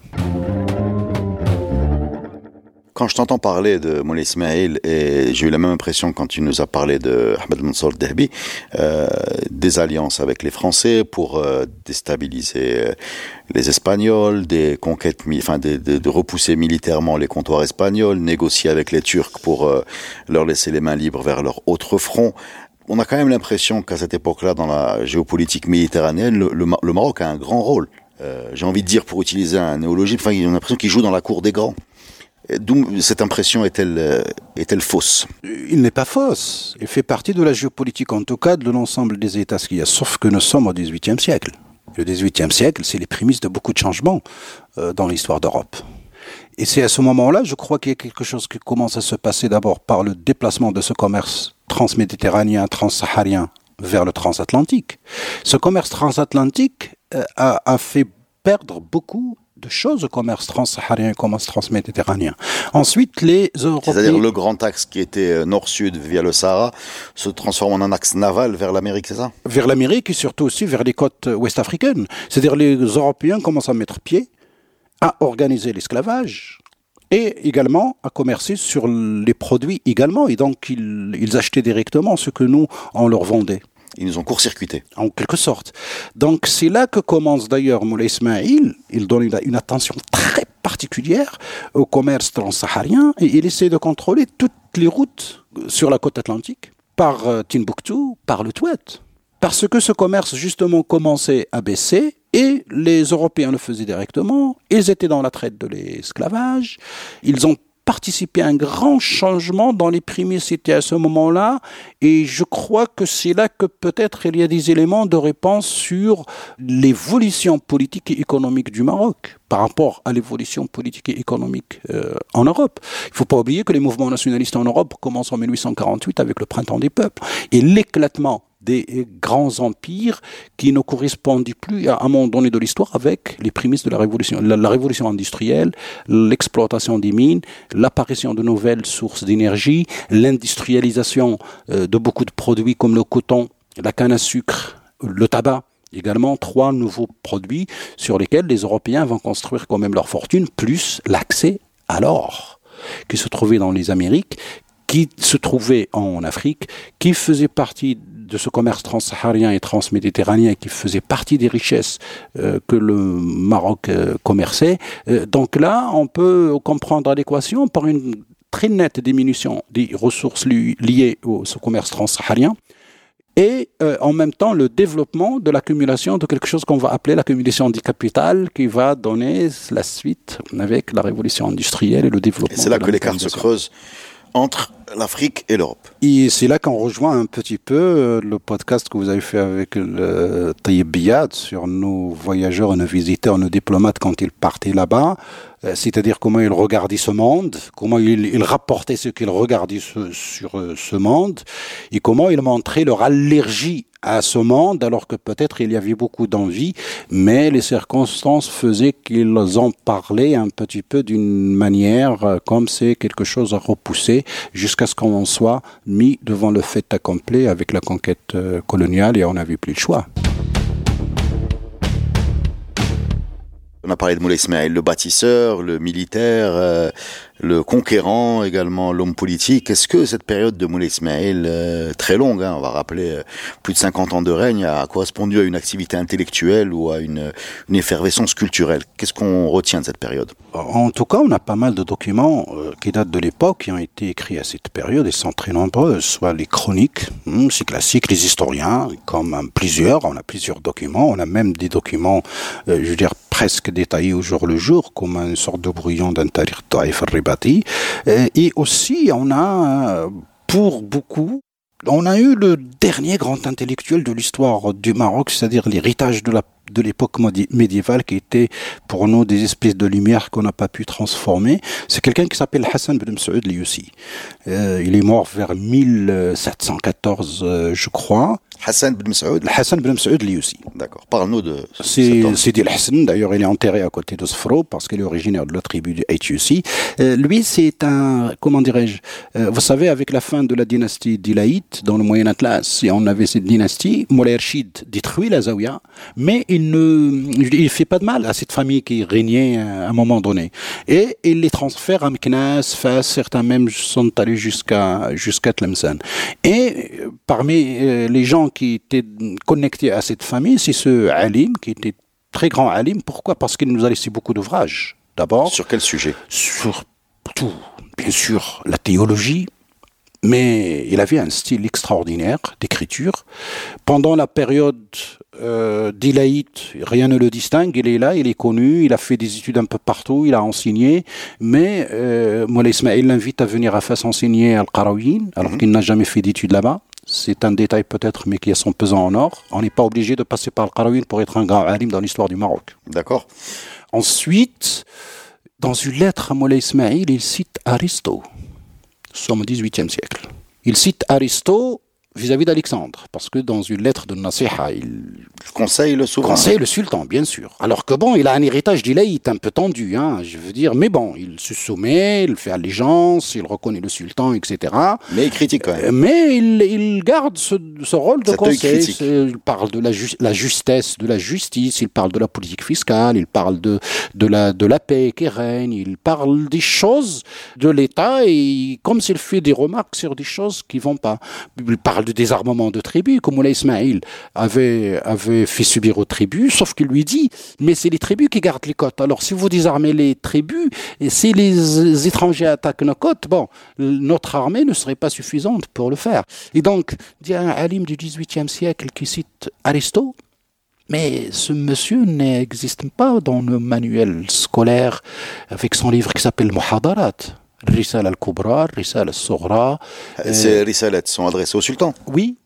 A: Quand je t'entends parler de Moulay Ismail, et j'ai eu la même impression quand tu nous as parlé de Ahmed Mansour Dehbi, euh, des alliances avec les Français pour euh, déstabiliser euh, les Espagnols, des conquêtes, enfin de, de, repousser militairement les comptoirs espagnols, négocier avec les Turcs pour leur laisser les mains libres vers leur autre front on a quand même l'impression qu'à cette époque-là, dans la géopolitique méditerranéenne, le, le, Maroc a un grand rôle. Euh, J'ai envie de dire, pour utiliser un néologisme, enfin, on a l'impression qu'il joue dans la cour des grands. D'où cette impression est-elle euh, est-elle fausse?
B: Il n'est pas fausse. Il fait partie de la géopolitique, en tout cas, de l'ensemble des États qu'il y a. Sauf que nous sommes au XVIIIe siècle. Le XVIIIe siècle, c'est les prémices de beaucoup de changements euh, dans l'histoire d'Europe. Et c'est à ce moment-là, je crois qu'il y a quelque chose qui commence à se passer d'abord par le déplacement de ce commerce transméditerranéen, transsaharien vers le transatlantique. Ce commerce transatlantique euh, a, a fait perdre beaucoup de choses au commerce transsaharien et commerce transméditerranéen. Ensuite, les Européens...
A: C'est-à-dire le grand axe qui était euh, nord-sud via le Sahara se transforme en un axe naval vers l'Amérique, c'est ça?
B: Vers l'Amérique et surtout aussi vers les côtes ouest-africaines. C'est-à-dire les Européens commencent à mettre pied à organiser l'esclavage et également à commercer sur les produits également. Et donc, ils, ils achetaient directement ce que nous, on leur vendait.
A: Ils nous ont court-circuité.
B: En quelque sorte. Donc c'est là que commence d'ailleurs Moulay Ismail. Il donne une, attention très particulière au commerce transsaharien et il essaie de contrôler toutes les routes sur la côte atlantique par euh, Timbuktu, par le Touet. Parce que ce commerce justement commençait à baisser et les Européens le faisaient directement. Ils étaient dans la traite de l'esclavage. Ils ont participé à un grand changement dans les primicités à ce moment-là, et je crois que c'est là que peut-être il y a des éléments de réponse sur l'évolution politique et économique du Maroc par rapport à l'évolution politique et économique euh, en Europe. Il ne faut pas oublier que les mouvements nationalistes en Europe commencent en 1848 avec le printemps des peuples, et l'éclatement des grands empires qui ne correspondent plus à un moment donné de l'histoire avec les prémices de la révolution, la, révolution industrielle, l'exploitation des mines, l'apparition de nouvelles sources d'énergie, l'industrialisation euh, de beaucoup de produits comme le coton, la canne à sucre, le tabac, également trois nouveaux produits sur lesquels les Européens vont construire quand même leur fortune, plus l'accès à l'or qui se trouvait dans les Amériques, qui se trouvait en Afrique, qui faisait partie de ce commerce transsaharien et transméditerranéen qui faisait partie des richesses euh, que le Maroc euh, commerçait. Euh, donc là, on peut comprendre l'équation par une très nette diminution des ressources liées au ce commerce transsaharien et en même temps le développement de l'accumulation de quelque chose qu'on va appeler l'accumulation du capital qui va donner la suite avec la révolution industrielle et le développement. Et
A: c'est là que les cartes se creusent entre l'Afrique et l'Europe.
B: Et c'est là qu'on rejoint un petit peu euh, le podcast que vous avez fait avec le Biyad sur nos voyageurs, nos visiteurs, nos diplomates quand ils partaient là-bas. Euh, c'est-à-dire comment ils regardaient ce monde, comment ils, rapportaient ce qu'ils regardaient sur euh, ce monde, et comment ils montraient leur allergie à ce monde, alors que peut-être il y avait beaucoup d'envie, mais les circonstances faisaient qu'ils en parlaient un petit peu d'une manière euh, comme c'est quelque chose à repousser, jusqu'à ce qu'on soit mis devant le fait accompli avec la conquête coloniale et on n'avait plus le choix.
A: On a parlé de Moulay Ismail, le bâtisseur, le militaire, euh, le conquérant, également l'homme politique. Est-ce que cette période de Moulay Ismail, euh, très longue, hein, on va rappeler euh, plus de 50 ans de règne, a correspondu à une activité intellectuelle ou à une, une effervescence culturelle? Qu'est-ce qu'on retient de cette période?
B: En tout cas, on a pas mal de documents qui datent de l'époque, qui ont été écrits à cette période et sont très nombreux, soit les chroniques, hmm, c'est classique, les historiens, comme plusieurs, on a plusieurs documents, on a même des documents, je veux dire, presque détaillé au jour le jour, comme une sorte de brouillon d'un tarikh Taïf al-Ribati. Et aussi, on a, pour beaucoup, on a eu le dernier grand intellectuel de l'histoire du Maroc, c'est-à-dire l'héritage de la de l'époque médiévale qui était pour nous des espèces de lumière qu'on n'a pas pu transformer. C'est quelqu'un qui s'appelle Hassan ibn Saoud Liussi. Euh, il est mort vers 1714, euh, je crois.
A: Hassan ibn Saoud
B: Hassan ibn Saoud Liussi.
A: D'accord. Parle-nous de
B: C'est Sidi Hassan, d'ailleurs il est enterré à côté de Sfro parce qu'il est originaire de la tribu du Haïtiussi. Euh, lui c'est un, comment dirais-je, euh, vous savez avec la fin de la dynastie d'Ilaït dans le Moyen Atlas, et on avait cette dynastie, Moulay Rachid détruit la Zawiya, mais il ne il fait pas de mal à cette famille qui régnait à un moment donné. Et il les transfère à Meknas, Fas, certains même sont allés jusqu'à jusqu'à Tlemcen. Et euh, parmi euh, les gens qui étaient connectés à cette famille, c'est ce Alim, qui était très grand Alim. Pourquoi? Parce qu'il nous a laissé beaucoup d'ouvrages. D'abord.
A: Sur quel sujet?
B: Sur tout. Bien sûr, la théologie, mais il avait un style extraordinaire d'écriture. Pendant la période euh, rien ne le distingue, il est là, il est connu, il a fait des études un peu partout, il a enseigné, mais euh, Moulay Ismail l'invite à venir à Fès enseigner Al-Qarawin, alors mhm. qu'il n'a jamais fait d'études là-bas. C'est un détail peut-être, mais qui a son pesant en or. On n'est pas obligé de passer par Al-Qarawin pour être un grand alim dans l'histoire du Maroc.
A: D'accord.
B: Ensuite, dans une lettre à Moulay Ismail, il cite Aristote. Nous sommes au XVIIIe siècle. Il cite Aristote vis-à-vis d'Alexandre, parce que dans une lettre de Nasiha, il
A: conseille le souverain.
B: Conseille le sultan, bien sûr. Alors que bon, il a un héritage d'Ilaït un peu tendu, hein, je veux dire, mais bon, il se soumet, il fait allégeance, il reconnaît le sultan, etc.
A: Mais il critique quand même.
B: Mais il, garde ce, rôle de conseil. Il parle de la, la, justesse, de la justice, il parle de la politique fiscale, il parle de, de, la, de la paix qui règne, il parle des choses de l'État et comme s'il fait des remarques sur des choses qui vont pas. Il parle de désarmement de tribus, comme Moulay Ismail avait, avait fait subir aux tribus, sauf qu'il lui dit, mais c'est les tribus qui gardent les côtes. Alors si vous désarmez les tribus, et si les étrangers attaquent nos côtes, bon, notre armée ne serait pas suffisante pour le faire. Et donc, il y a un alim du XVIIIe siècle qui cite Aristote, mais ce monsieur n'existe pas dans le manuel scolaire avec son livre qui s'appelle Muhadarat Risala al-Kubra, Risala al-Soghra.
A: Ces risalettes sont adressées au sultan
B: Oui,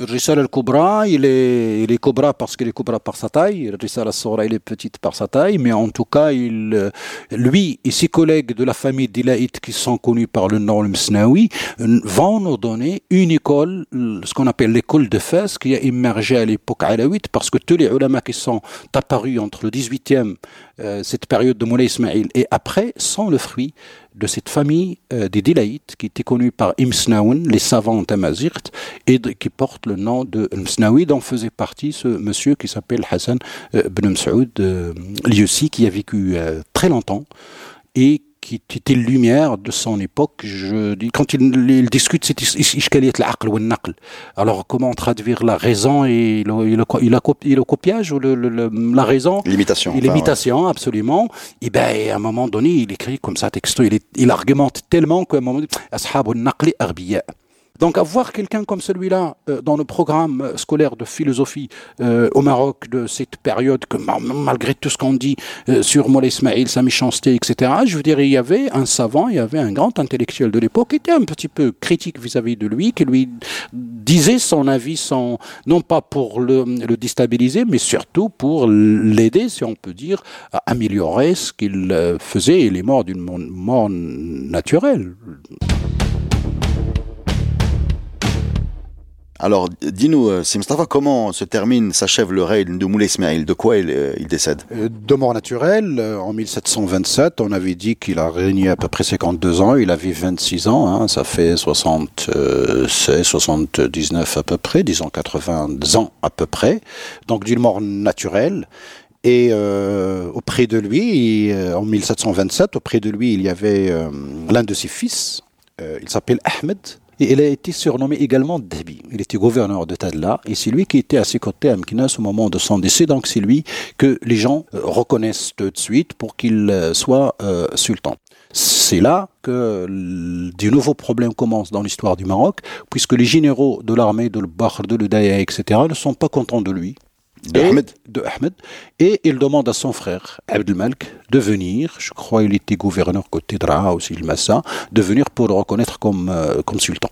B: Rissal al-Kubra, il est, il est Kubra parce qu'il est Kubra par sa taille. Rissal al-Soura, il est petite par sa taille. Mais en tout cas, il, lui et ses collègues de la famille d'Ilaït qui sont connus par le nom Msnawi vont nous donner une école, ce qu'on appelle l'école de Fès, qui a émergé à l'époque alaouite parce que tous les ulama qui sont apparus entre le 18e, euh, cette période de Moulay Ismail et après, sont le fruit de cette famille euh, des Dilaïtes qui était connue par Imsnaoun, les savants tamazirt, et qui porte le nom de Imsnaoui, dont faisait partie ce monsieur qui s'appelle Hassan euh, Ben Msaoud, euh, lui aussi, qui a vécu très longtemps et qui était lumière de son époque. Je dis, quand il, il discute, c'est l'aql ou naql. Alors, comment traduire la raison et le, le, le, le copiage ou le, la raison?
A: L'imitation.
B: L'imitation, absolument. Et ben, à un moment donné, il écrit comme ça, texto, il, il argumente tellement qu'à un moment donné, Ashab arbiya. Donc avoir quelqu'un comme celui-là euh, dans le programme euh, scolaire de philosophie euh, au Maroc de cette période, que malgré tout ce qu'on dit sur Moulay Ismail, sa méchanceté, etc., je veux dire, il y avait un savant, il y avait un grand intellectuel de l'époque qui était un petit peu critique vis-à-vis de lui, qui lui disait son avis, sans, non pas pour le, le déstabiliser, mais surtout pour l'aider, si on peut dire, à améliorer ce qu'il faisait. Il est mort d'une mort naturelle.
A: Alors, dis-nous, euh, Simstafa, comment se termine, s'achève le règne de Moulay Ismail? De quoi il, euh, décède?
B: Euh, De mort naturelle, en 1727. On avait dit qu'il a régné à peu près 52 ans. Il avait 26 ans. Hein, ça fait 76, 79 à peu près, disons 80 ans à peu près. Donc, d'une mort naturelle. Et auprès de lui, en 1727, auprès de lui, il y avait l'un de ses fils. il s'appelle Ahmed. Il a été surnommé également Dabi. Il était gouverneur de Tadla et c'est lui qui était à ses côtés à Mkinas au moment de son décès. Donc c'est lui que les gens euh, reconnaissent tout de suite pour qu'il euh, soit euh, sultan. C'est là que des nouveaux problèmes commencent dans l'histoire du Maroc, puisque les généraux de l'armée de Bahr, de l'Udaya, etc., ne sont pas contents de lui
A: de Ahmed.
B: de Ahmed. Et il demande à son frère, Abdelmalk, de venir, je crois il était gouverneur côté Dra aussi, le Massa, de venir pour le reconnaître comme, euh, comme sultan.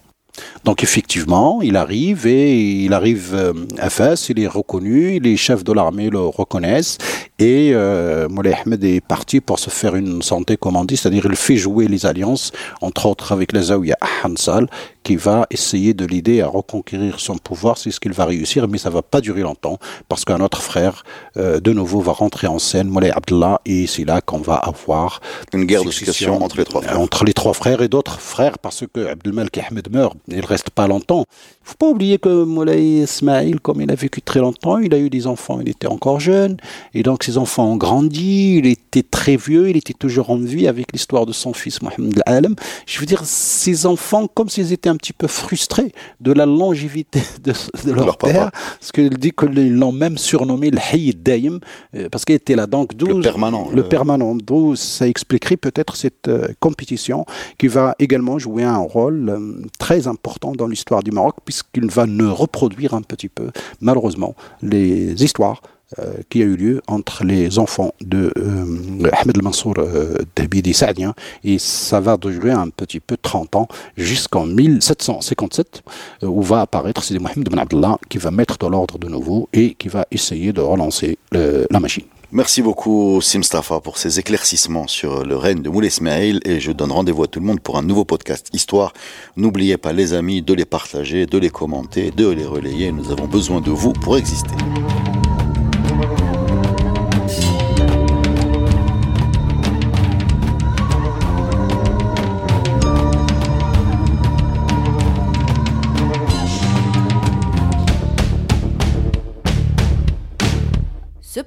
B: Donc effectivement, il arrive et il arrive euh, à Fès, il est reconnu, les chefs de l'armée le reconnaissent et euh, Moulay Ahmed est parti pour se faire une santé, comme on dit, c'est-à-dire il fait jouer les alliances, entre autres avec les Zawiya Hansal, qui va essayer de l'aider à reconquérir son pouvoir, c'est ce qu'il va réussir, mais ça va pas durer longtemps, parce qu'un autre frère, euh, de nouveau, va rentrer en scène, Moulay Abdullah, et c'est là qu'on va avoir
A: une guerre de succession entre les trois frères.
B: Entre les trois frères et d'autres frères, parce que Abdelmalek Ahmed meurt, il reste pas longtemps. Il faut pas oublier que Moulay Ismail, comme il a vécu très longtemps, il a eu des enfants, il était encore jeune, et donc ses enfants ont grandi, il était très vieux, il était toujours en vie avec l'histoire de son fils Mohamed Al-Alam. Je veux dire, ses enfants, comme s'ils étaient un petit peu frustrés de la longévité de, leur, père, parce qu'il dit qu'ils l'ont même surnommé le Hayyid Daim, euh, parce qu'il était là donc 12,
A: le permanent.
B: Le, permanent, d'où ça expliquerait peut-être cette euh, compétition qui va également jouer un rôle euh, très important dans l'histoire du Maroc, puisqu'il va ne reproduire un petit peu, malheureusement, les histoires qui a eu lieu entre les enfants de euh, Ahmed al-Mansour euh, Dhabidi Saadien et ça va durer un petit peu 30 ans jusqu'en 1757 où va apparaître Sidi Mohamed Ben Abdallah qui va mettre de l'ordre de nouveau et qui va essayer de relancer la machine.
A: Merci beaucoup Simstafa pour ces éclaircissements sur le règne de Moulay Ismail et je donne rendez-vous à tout le monde pour un nouveau podcast Histoire. N'oubliez pas les amis de les partager, de les commenter, de les relayer. Nous avons besoin de vous pour exister.